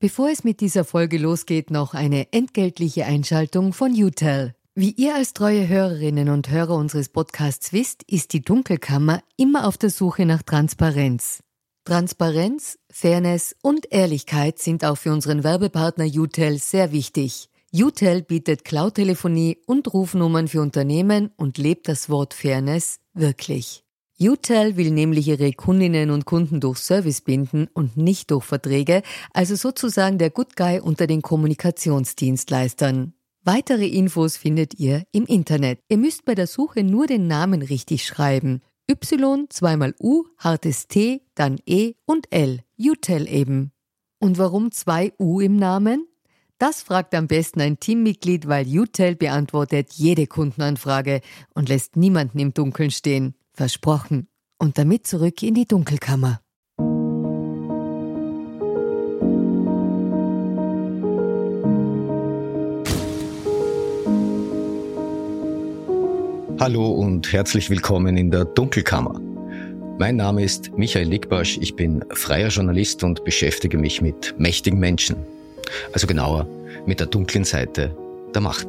Bevor es mit dieser Folge losgeht, noch eine entgeltliche Einschaltung von UTEL. Wie ihr als treue Hörerinnen und Hörer unseres Podcasts wisst, ist die Dunkelkammer immer auf der Suche nach Transparenz. Transparenz, Fairness und Ehrlichkeit sind auch für unseren Werbepartner UTEL sehr wichtig. UTEL bietet Cloud-Telefonie und Rufnummern für Unternehmen und lebt das Wort Fairness wirklich. UTEL will nämlich ihre Kundinnen und Kunden durch Service binden und nicht durch Verträge, also sozusagen der Good Guy unter den Kommunikationsdienstleistern. Weitere Infos findet ihr im Internet. Ihr müsst bei der Suche nur den Namen richtig schreiben. Y, zweimal U, hartes T, dann E und L. UTEL eben. Und warum zwei U im Namen? Das fragt am besten ein Teammitglied, weil UTEL beantwortet jede Kundenanfrage und lässt niemanden im Dunkeln stehen. Versprochen. Und damit zurück in die Dunkelkammer. Hallo und herzlich willkommen in der Dunkelkammer. Mein Name ist Michael Lickbasch, ich bin freier Journalist und beschäftige mich mit mächtigen Menschen. Also genauer mit der dunklen Seite der Macht.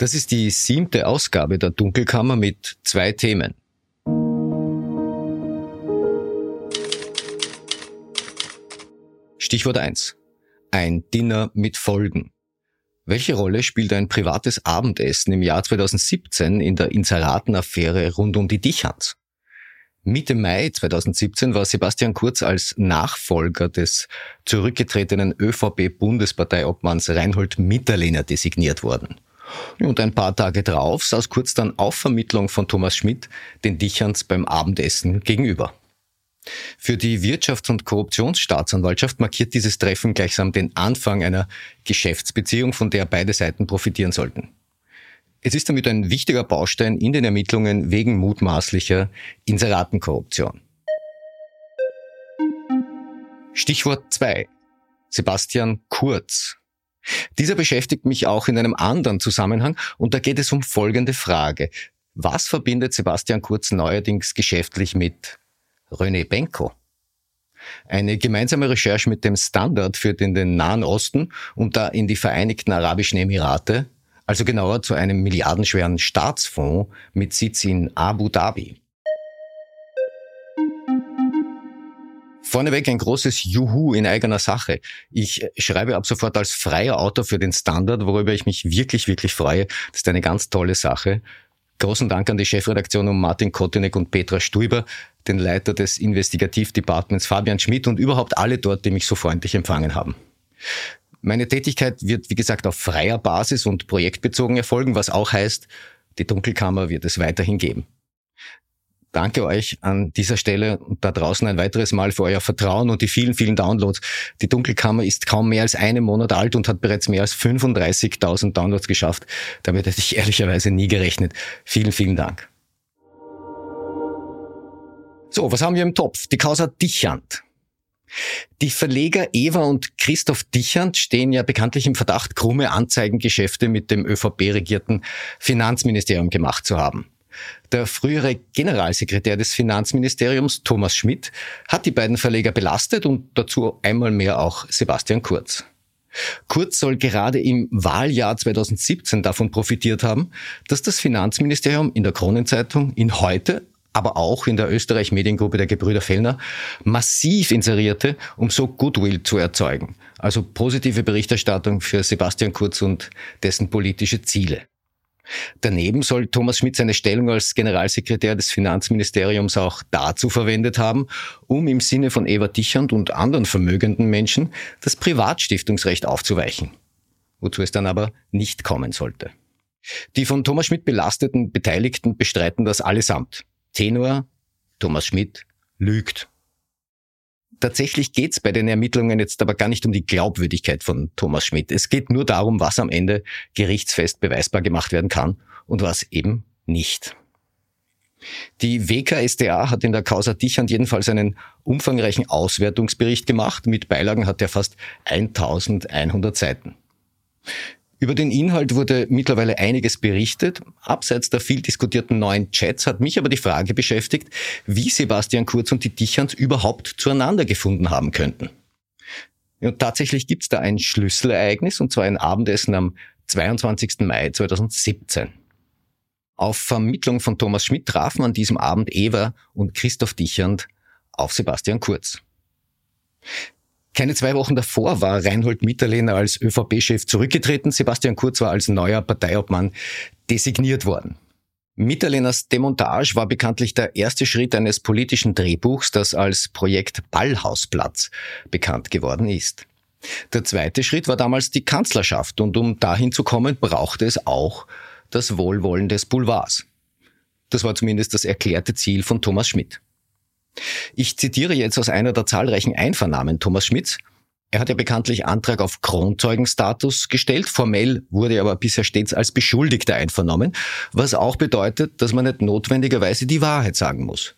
Das ist die siebte Ausgabe der Dunkelkammer mit zwei Themen. Stichwort 1. Ein Dinner mit Folgen. Welche Rolle spielt ein privates Abendessen im Jahr 2017 in der Inseratenaffäre rund um die Dichans? Mitte Mai 2017 war Sebastian Kurz als Nachfolger des zurückgetretenen ÖVP-Bundesparteiobmanns Reinhold Mitterlehner designiert worden. Und ein paar Tage drauf saß Kurz dann auf Vermittlung von Thomas Schmidt den Dicherns beim Abendessen gegenüber. Für die Wirtschafts- und Korruptionsstaatsanwaltschaft markiert dieses Treffen gleichsam den Anfang einer Geschäftsbeziehung, von der beide Seiten profitieren sollten. Es ist damit ein wichtiger Baustein in den Ermittlungen wegen mutmaßlicher Inseratenkorruption. Stichwort 2. Sebastian Kurz, dieser beschäftigt mich auch in einem anderen Zusammenhang und da geht es um folgende Frage. Was verbindet Sebastian Kurz neuerdings geschäftlich mit René Benko? Eine gemeinsame Recherche mit dem Standard führt in den Nahen Osten und da in die Vereinigten Arabischen Emirate, also genauer zu einem milliardenschweren Staatsfonds mit Sitz in Abu Dhabi. Vorneweg ein großes Juhu in eigener Sache. Ich schreibe ab sofort als freier Autor für den Standard, worüber ich mich wirklich, wirklich freue. Das ist eine ganz tolle Sache. Großen Dank an die Chefredaktion um Martin Kotinek und Petra Stuiber, den Leiter des Investigativdepartments Fabian Schmidt und überhaupt alle dort, die mich so freundlich empfangen haben. Meine Tätigkeit wird, wie gesagt, auf freier Basis und projektbezogen erfolgen, was auch heißt, die Dunkelkammer wird es weiterhin geben danke euch an dieser Stelle und da draußen ein weiteres Mal für euer Vertrauen und die vielen, vielen Downloads. Die Dunkelkammer ist kaum mehr als einen Monat alt und hat bereits mehr als 35.000 Downloads geschafft. Damit hätte ich ehrlicherweise nie gerechnet. Vielen, vielen Dank. So, was haben wir im Topf? Die Causa Dichand. Die Verleger Eva und Christoph Dichand stehen ja bekanntlich im Verdacht, krumme Anzeigengeschäfte mit dem ÖVP-regierten Finanzministerium gemacht zu haben. Der frühere Generalsekretär des Finanzministeriums, Thomas Schmidt, hat die beiden Verleger belastet und dazu einmal mehr auch Sebastian Kurz. Kurz soll gerade im Wahljahr 2017 davon profitiert haben, dass das Finanzministerium in der Kronenzeitung, in heute, aber auch in der Österreich Mediengruppe der Gebrüder Fellner massiv inserierte, um so Goodwill zu erzeugen. Also positive Berichterstattung für Sebastian Kurz und dessen politische Ziele. Daneben soll Thomas Schmidt seine Stellung als Generalsekretär des Finanzministeriums auch dazu verwendet haben, um im Sinne von Eva Dichand und anderen vermögenden Menschen das Privatstiftungsrecht aufzuweichen. Wozu es dann aber nicht kommen sollte. Die von Thomas Schmidt belasteten Beteiligten bestreiten das allesamt. Tenor, Thomas Schmidt lügt. Tatsächlich geht es bei den Ermittlungen jetzt aber gar nicht um die Glaubwürdigkeit von Thomas Schmidt. Es geht nur darum, was am Ende gerichtsfest beweisbar gemacht werden kann und was eben nicht. Die WKSDA hat in der Causa Dichand jedenfalls einen umfangreichen Auswertungsbericht gemacht. Mit Beilagen hat er fast 1100 Seiten. Über den Inhalt wurde mittlerweile einiges berichtet. Abseits der viel diskutierten neuen Chats hat mich aber die Frage beschäftigt, wie Sebastian Kurz und die Dichans überhaupt zueinander gefunden haben könnten. Und tatsächlich gibt es da ein Schlüsselereignis, und zwar ein Abendessen am 22. Mai 2017. Auf Vermittlung von Thomas Schmidt trafen an diesem Abend Eva und Christoph Dichand auf Sebastian Kurz. Keine zwei Wochen davor war Reinhold Mitterlehner als ÖVP-Chef zurückgetreten. Sebastian Kurz war als neuer Parteiobmann designiert worden. Mitterlehners Demontage war bekanntlich der erste Schritt eines politischen Drehbuchs, das als Projekt Ballhausplatz bekannt geworden ist. Der zweite Schritt war damals die Kanzlerschaft und um dahin zu kommen, brauchte es auch das Wohlwollen des Boulevards. Das war zumindest das erklärte Ziel von Thomas Schmidt. Ich zitiere jetzt aus einer der zahlreichen Einvernahmen Thomas Schmidts. Er hat ja bekanntlich Antrag auf Kronzeugenstatus gestellt. Formell wurde er aber bisher stets als Beschuldigter einvernommen, was auch bedeutet, dass man nicht notwendigerweise die Wahrheit sagen muss.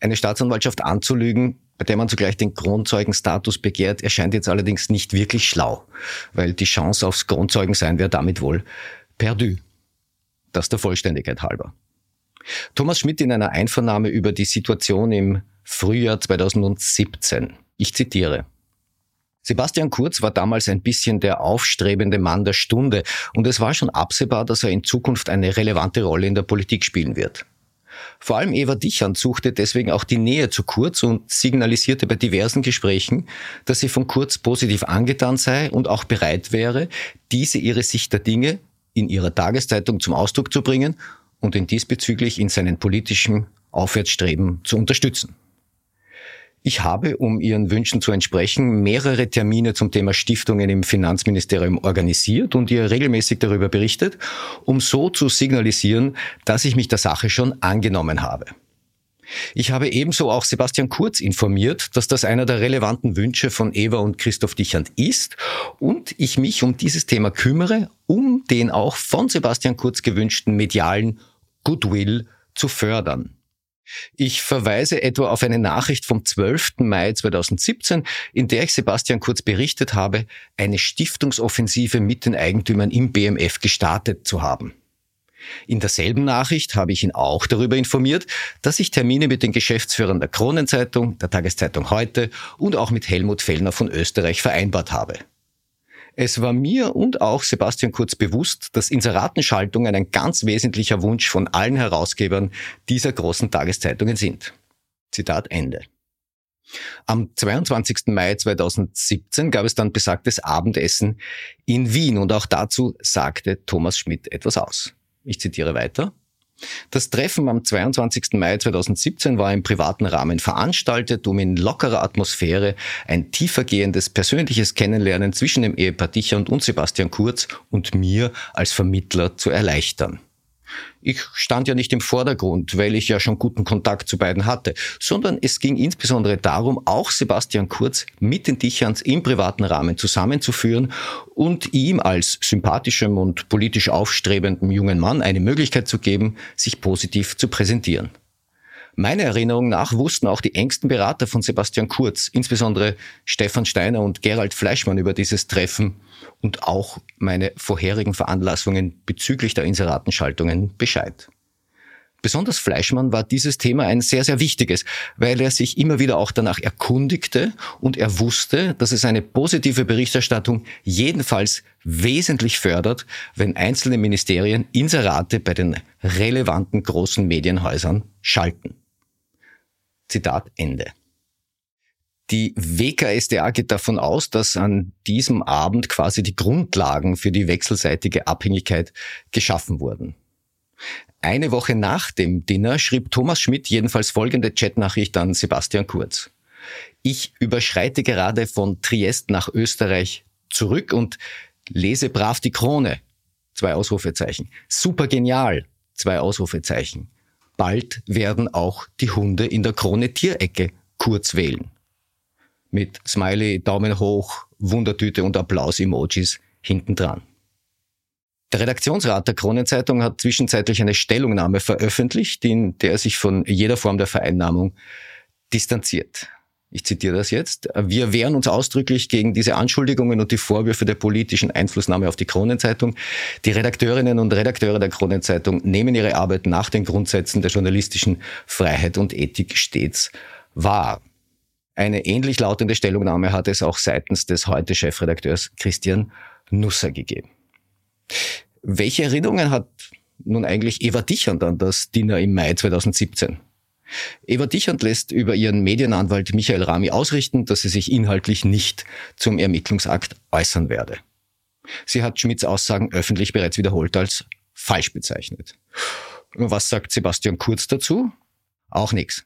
Eine Staatsanwaltschaft anzulügen, bei der man zugleich den Kronzeugenstatus begehrt, erscheint jetzt allerdings nicht wirklich schlau, weil die Chance aufs Kronzeugensein wäre damit wohl perdu. Das der Vollständigkeit halber. Thomas Schmidt in einer Einvernahme über die Situation im Frühjahr 2017. Ich zitiere. Sebastian Kurz war damals ein bisschen der aufstrebende Mann der Stunde und es war schon absehbar, dass er in Zukunft eine relevante Rolle in der Politik spielen wird. Vor allem Eva Dichand suchte deswegen auch die Nähe zu Kurz und signalisierte bei diversen Gesprächen, dass sie von Kurz positiv angetan sei und auch bereit wäre, diese ihre Sicht der Dinge in ihrer Tageszeitung zum Ausdruck zu bringen und ihn diesbezüglich in seinen politischen Aufwärtsstreben zu unterstützen. Ich habe, um Ihren Wünschen zu entsprechen, mehrere Termine zum Thema Stiftungen im Finanzministerium organisiert und ihr regelmäßig darüber berichtet, um so zu signalisieren, dass ich mich der Sache schon angenommen habe. Ich habe ebenso auch Sebastian Kurz informiert, dass das einer der relevanten Wünsche von Eva und Christoph Dichand ist und ich mich um dieses Thema kümmere, um den auch von Sebastian Kurz gewünschten medialen Goodwill zu fördern. Ich verweise etwa auf eine Nachricht vom 12. Mai 2017, in der ich Sebastian Kurz berichtet habe, eine Stiftungsoffensive mit den Eigentümern im BMF gestartet zu haben. In derselben Nachricht habe ich ihn auch darüber informiert, dass ich Termine mit den Geschäftsführern der Kronenzeitung, der Tageszeitung Heute und auch mit Helmut Fellner von Österreich vereinbart habe. Es war mir und auch Sebastian Kurz bewusst, dass Inseratenschaltungen ein ganz wesentlicher Wunsch von allen Herausgebern dieser großen Tageszeitungen sind. Zitat Ende. Am 22. Mai 2017 gab es dann besagtes Abendessen in Wien und auch dazu sagte Thomas Schmidt etwas aus. Ich zitiere weiter. Das Treffen am 22. Mai 2017 war im privaten Rahmen veranstaltet, um in lockerer Atmosphäre ein tiefergehendes persönliches Kennenlernen zwischen dem Ehepaar Dichand und Sebastian Kurz und mir als Vermittler zu erleichtern. Ich stand ja nicht im Vordergrund, weil ich ja schon guten Kontakt zu beiden hatte, sondern es ging insbesondere darum, auch Sebastian Kurz mit den Dichans im privaten Rahmen zusammenzuführen und ihm als sympathischem und politisch aufstrebendem jungen Mann eine Möglichkeit zu geben, sich positiv zu präsentieren. Meiner Erinnerung nach wussten auch die engsten Berater von Sebastian Kurz, insbesondere Stefan Steiner und Gerald Fleischmann über dieses Treffen und auch meine vorherigen Veranlassungen bezüglich der Inseratenschaltungen Bescheid. Besonders Fleischmann war dieses Thema ein sehr, sehr wichtiges, weil er sich immer wieder auch danach erkundigte und er wusste, dass es eine positive Berichterstattung jedenfalls wesentlich fördert, wenn einzelne Ministerien Inserate bei den relevanten großen Medienhäusern schalten. Zitat Ende. Die WKSDA geht davon aus, dass an diesem Abend quasi die Grundlagen für die wechselseitige Abhängigkeit geschaffen wurden. Eine Woche nach dem Dinner schrieb Thomas Schmidt jedenfalls folgende Chatnachricht an Sebastian Kurz. Ich überschreite gerade von Triest nach Österreich zurück und lese brav die Krone. Zwei Ausrufezeichen. Super genial. Zwei Ausrufezeichen. Bald werden auch die Hunde in der Krone Tierecke kurz wählen. Mit Smiley, Daumen hoch, Wundertüte und Applaus-Emojis hinten dran. Der Redaktionsrat der Kronenzeitung hat zwischenzeitlich eine Stellungnahme veröffentlicht, in der er sich von jeder Form der Vereinnahmung distanziert. Ich zitiere das jetzt, wir wehren uns ausdrücklich gegen diese Anschuldigungen und die Vorwürfe der politischen Einflussnahme auf die Kronenzeitung. Die Redakteurinnen und Redakteure der Kronenzeitung nehmen ihre Arbeit nach den Grundsätzen der journalistischen Freiheit und Ethik stets wahr. Eine ähnlich lautende Stellungnahme hat es auch seitens des heute Chefredakteurs Christian Nusser gegeben. Welche Erinnerungen hat nun eigentlich Eva Dichand an das Dinner im Mai 2017? Eva Dichand lässt über ihren Medienanwalt Michael Rami ausrichten, dass sie sich inhaltlich nicht zum Ermittlungsakt äußern werde. Sie hat Schmidts Aussagen öffentlich bereits wiederholt als falsch bezeichnet. Was sagt Sebastian Kurz dazu? Auch nichts.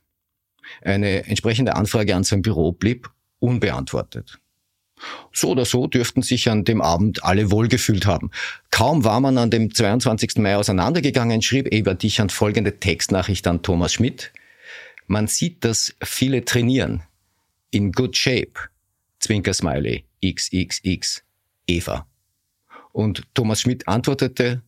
Eine entsprechende Anfrage an sein Büro blieb unbeantwortet. So oder so dürften sich an dem Abend alle wohlgefühlt haben. Kaum war man an dem 22. Mai auseinandergegangen, schrieb Eva Dichand folgende Textnachricht an Thomas Schmidt. Man sieht, dass viele trainieren. In good shape. Zwinker Smiley. XXX. Eva. Und Thomas Schmidt antwortete,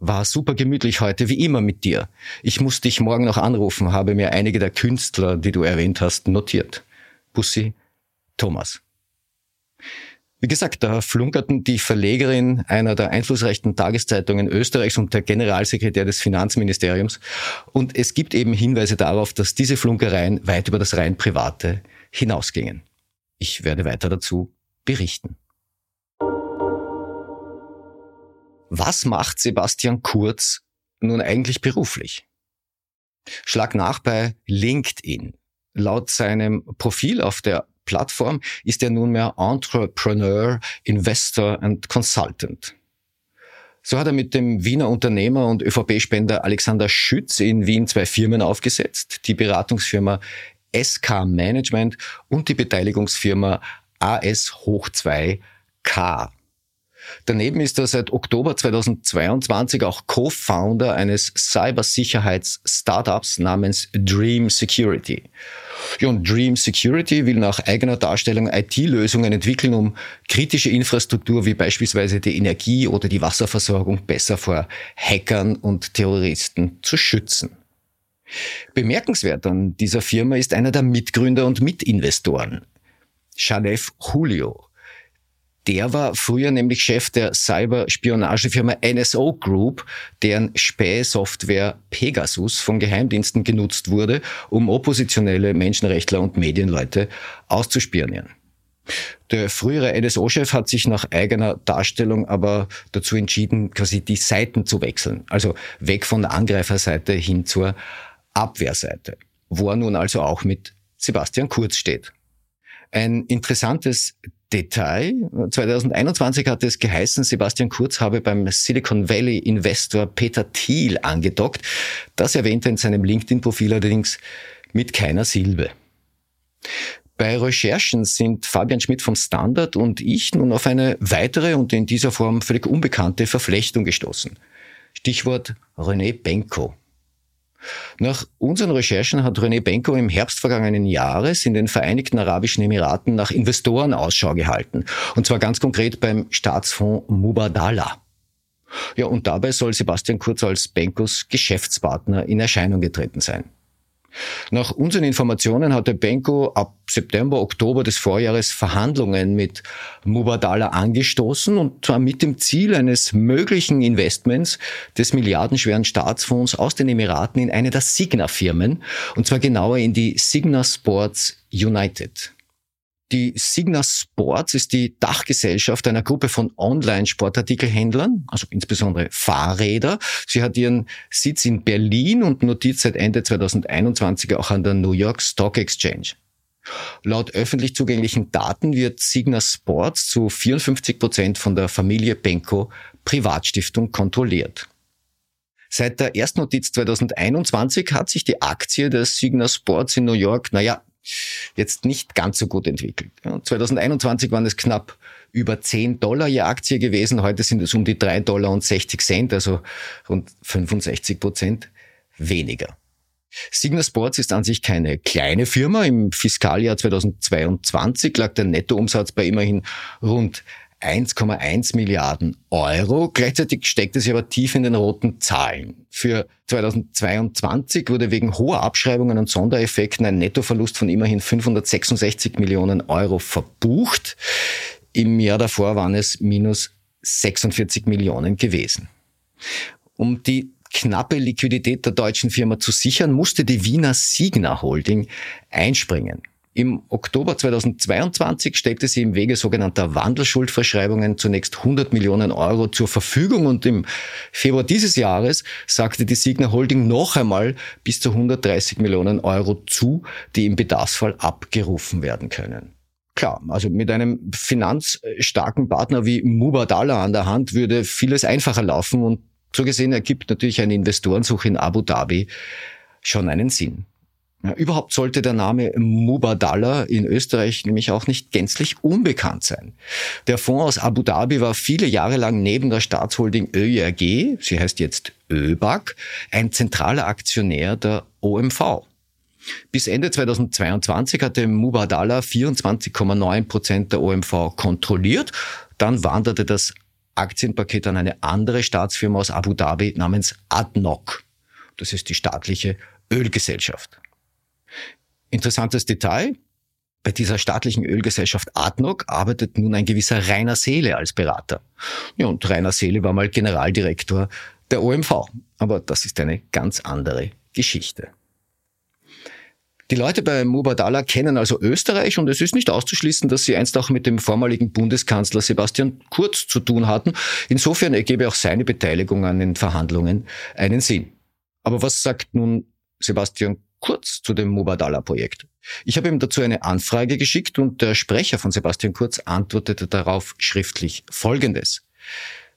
war super gemütlich heute, wie immer mit dir. Ich muss dich morgen noch anrufen, habe mir einige der Künstler, die du erwähnt hast, notiert. Bussi, Thomas. Wie gesagt, da flunkerten die Verlegerin einer der einflussreichsten Tageszeitungen Österreichs und der Generalsekretär des Finanzministeriums. Und es gibt eben Hinweise darauf, dass diese Flunkereien weit über das rein Private hinausgingen. Ich werde weiter dazu berichten. Was macht Sebastian Kurz nun eigentlich beruflich? Schlag nach bei LinkedIn. Laut seinem Profil auf der Plattform ist er nunmehr Entrepreneur, Investor and Consultant. So hat er mit dem Wiener Unternehmer und ÖVP-Spender Alexander Schütz in Wien zwei Firmen aufgesetzt, die Beratungsfirma SK Management und die Beteiligungsfirma AS Hoch 2 K. Daneben ist er seit Oktober 2022 auch Co-Founder eines Cybersicherheits-Startups namens Dream Security. Und Dream Security will nach eigener Darstellung IT-Lösungen entwickeln, um kritische Infrastruktur wie beispielsweise die Energie oder die Wasserversorgung besser vor Hackern und Terroristen zu schützen. Bemerkenswert an dieser Firma ist einer der Mitgründer und Mitinvestoren, Shalef Julio. Der war früher nämlich Chef der Cyberspionagefirma NSO Group, deren Spähsoftware Pegasus von Geheimdiensten genutzt wurde, um oppositionelle Menschenrechtler und Medienleute auszuspionieren. Der frühere NSO-Chef hat sich nach eigener Darstellung aber dazu entschieden, quasi die Seiten zu wechseln, also weg von der Angreiferseite hin zur Abwehrseite, wo er nun also auch mit Sebastian Kurz steht. Ein interessantes Detail. 2021 hat es geheißen, Sebastian Kurz habe beim Silicon Valley Investor Peter Thiel angedockt. Das erwähnte in seinem LinkedIn-Profil allerdings mit keiner Silbe. Bei Recherchen sind Fabian Schmidt vom Standard und ich nun auf eine weitere und in dieser Form völlig unbekannte Verflechtung gestoßen. Stichwort René Benko. Nach unseren Recherchen hat René Benko im Herbst vergangenen Jahres in den Vereinigten Arabischen Emiraten nach Investoren Ausschau gehalten. Und zwar ganz konkret beim Staatsfonds Mubadala. Ja, und dabei soll Sebastian Kurz als Benkos Geschäftspartner in Erscheinung getreten sein. Nach unseren Informationen hatte Benko ab September, Oktober des Vorjahres Verhandlungen mit Mubadala angestoßen und zwar mit dem Ziel eines möglichen Investments des milliardenschweren Staatsfonds aus den Emiraten in eine der Signa-Firmen und zwar genauer in die Signa Sports United. Die Signa Sports ist die Dachgesellschaft einer Gruppe von Online-Sportartikelhändlern, also insbesondere Fahrräder. Sie hat ihren Sitz in Berlin und notiert seit Ende 2021 auch an der New York Stock Exchange. Laut öffentlich zugänglichen Daten wird Signa Sports zu 54 Prozent von der Familie Benko Privatstiftung kontrolliert. Seit der Erstnotiz 2021 hat sich die Aktie der Signa Sports in New York, naja, jetzt nicht ganz so gut entwickelt. 2021 waren es knapp über 10 Dollar je Aktie gewesen. Heute sind es um die 3 Dollar und 60 Cent, also rund 65 Prozent weniger. Signa Sports ist an sich keine kleine Firma. Im Fiskaljahr 2022 lag der Nettoumsatz bei immerhin rund 1,1 Milliarden Euro. Gleichzeitig steckt es aber tief in den roten Zahlen. Für 2022 wurde wegen hoher Abschreibungen und Sondereffekten ein Nettoverlust von immerhin 566 Millionen Euro verbucht. Im Jahr davor waren es minus 46 Millionen gewesen. Um die knappe Liquidität der deutschen Firma zu sichern, musste die Wiener Signa Holding einspringen. Im Oktober 2022 stellte sie im Wege sogenannter Wandelschuldverschreibungen zunächst 100 Millionen Euro zur Verfügung und im Februar dieses Jahres sagte die Signa Holding noch einmal bis zu 130 Millionen Euro zu, die im Bedarfsfall abgerufen werden können. Klar, also mit einem finanzstarken Partner wie Mubadala an der Hand würde vieles einfacher laufen und so gesehen ergibt natürlich eine Investorensuche in Abu Dhabi schon einen Sinn. Ja, überhaupt sollte der Name Mubadala in Österreich nämlich auch nicht gänzlich unbekannt sein. Der Fonds aus Abu Dhabi war viele Jahre lang neben der Staatsholding ÖIRG, sie heißt jetzt ÖBAG, ein zentraler Aktionär der OMV. Bis Ende 2022 hatte Mubadala 24,9 Prozent der OMV kontrolliert. Dann wanderte das Aktienpaket an eine andere Staatsfirma aus Abu Dhabi namens ADNOC. Das ist die staatliche Ölgesellschaft. Interessantes Detail. Bei dieser staatlichen Ölgesellschaft ADNOC arbeitet nun ein gewisser Rainer Seele als Berater. Ja, und Rainer Seele war mal Generaldirektor der OMV. Aber das ist eine ganz andere Geschichte. Die Leute bei Mubadala kennen also Österreich und es ist nicht auszuschließen, dass sie einst auch mit dem vormaligen Bundeskanzler Sebastian Kurz zu tun hatten. Insofern ergebe auch seine Beteiligung an den Verhandlungen einen Sinn. Aber was sagt nun Sebastian Kurz zu dem Mubadala-Projekt? Ich habe ihm dazu eine Anfrage geschickt und der Sprecher von Sebastian Kurz antwortete darauf schriftlich Folgendes.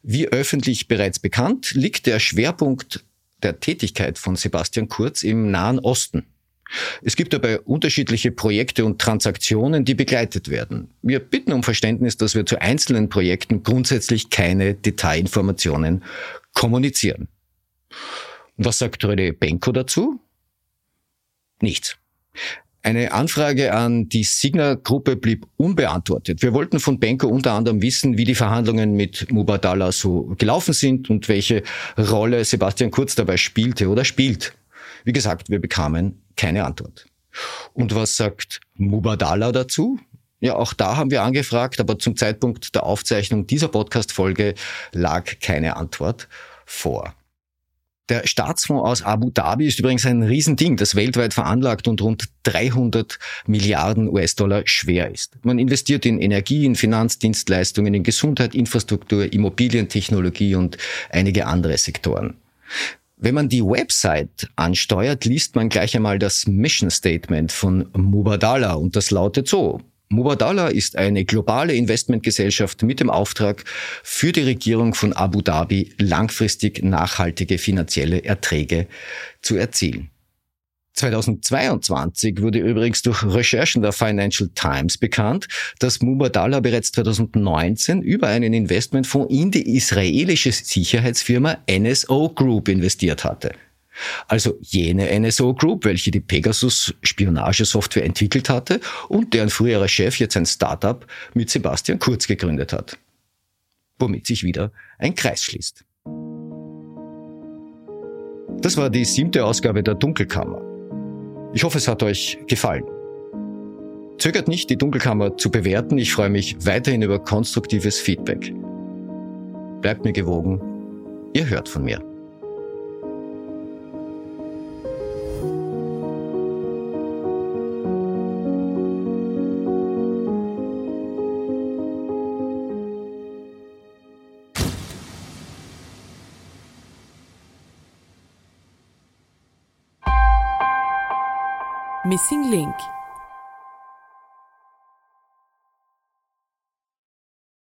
Wie öffentlich bereits bekannt, liegt der Schwerpunkt der Tätigkeit von Sebastian Kurz im Nahen Osten. Es gibt dabei unterschiedliche Projekte und Transaktionen, die begleitet werden. Wir bitten um Verständnis, dass wir zu einzelnen Projekten grundsätzlich keine Detailinformationen kommunizieren. Was sagt René Benko dazu? Nichts. Eine Anfrage an die Signa-Gruppe blieb unbeantwortet. Wir wollten von Benko unter anderem wissen, wie die Verhandlungen mit Mubadala so gelaufen sind und welche Rolle Sebastian Kurz dabei spielte oder spielt. Wie gesagt, wir bekamen keine Antwort. Und was sagt Mubadala dazu? Ja, auch da haben wir angefragt, aber zum Zeitpunkt der Aufzeichnung dieser Podcast-Folge lag keine Antwort vor. Der Staatsfonds aus Abu Dhabi ist übrigens ein Riesending, das weltweit veranlagt und rund 300 Milliarden US-Dollar schwer ist. Man investiert in Energie, in Finanzdienstleistungen, in Gesundheit, Infrastruktur, Immobilientechnologie und einige andere Sektoren. Wenn man die Website ansteuert, liest man gleich einmal das Mission Statement von Mubadala und das lautet so. Mubadala ist eine globale Investmentgesellschaft mit dem Auftrag, für die Regierung von Abu Dhabi langfristig nachhaltige finanzielle Erträge zu erzielen. 2022 wurde übrigens durch Recherchen der Financial Times bekannt, dass Mubadala bereits 2019 über einen Investmentfonds in die israelische Sicherheitsfirma NSO Group investiert hatte. Also jene NSO Group, welche die Pegasus Spionagesoftware entwickelt hatte und deren früherer Chef jetzt ein Startup mit Sebastian Kurz gegründet hat. Womit sich wieder ein Kreis schließt. Das war die siebte Ausgabe der Dunkelkammer. Ich hoffe, es hat euch gefallen. Zögert nicht, die Dunkelkammer zu bewerten. Ich freue mich weiterhin über konstruktives Feedback. Bleibt mir gewogen. Ihr hört von mir. Missing Link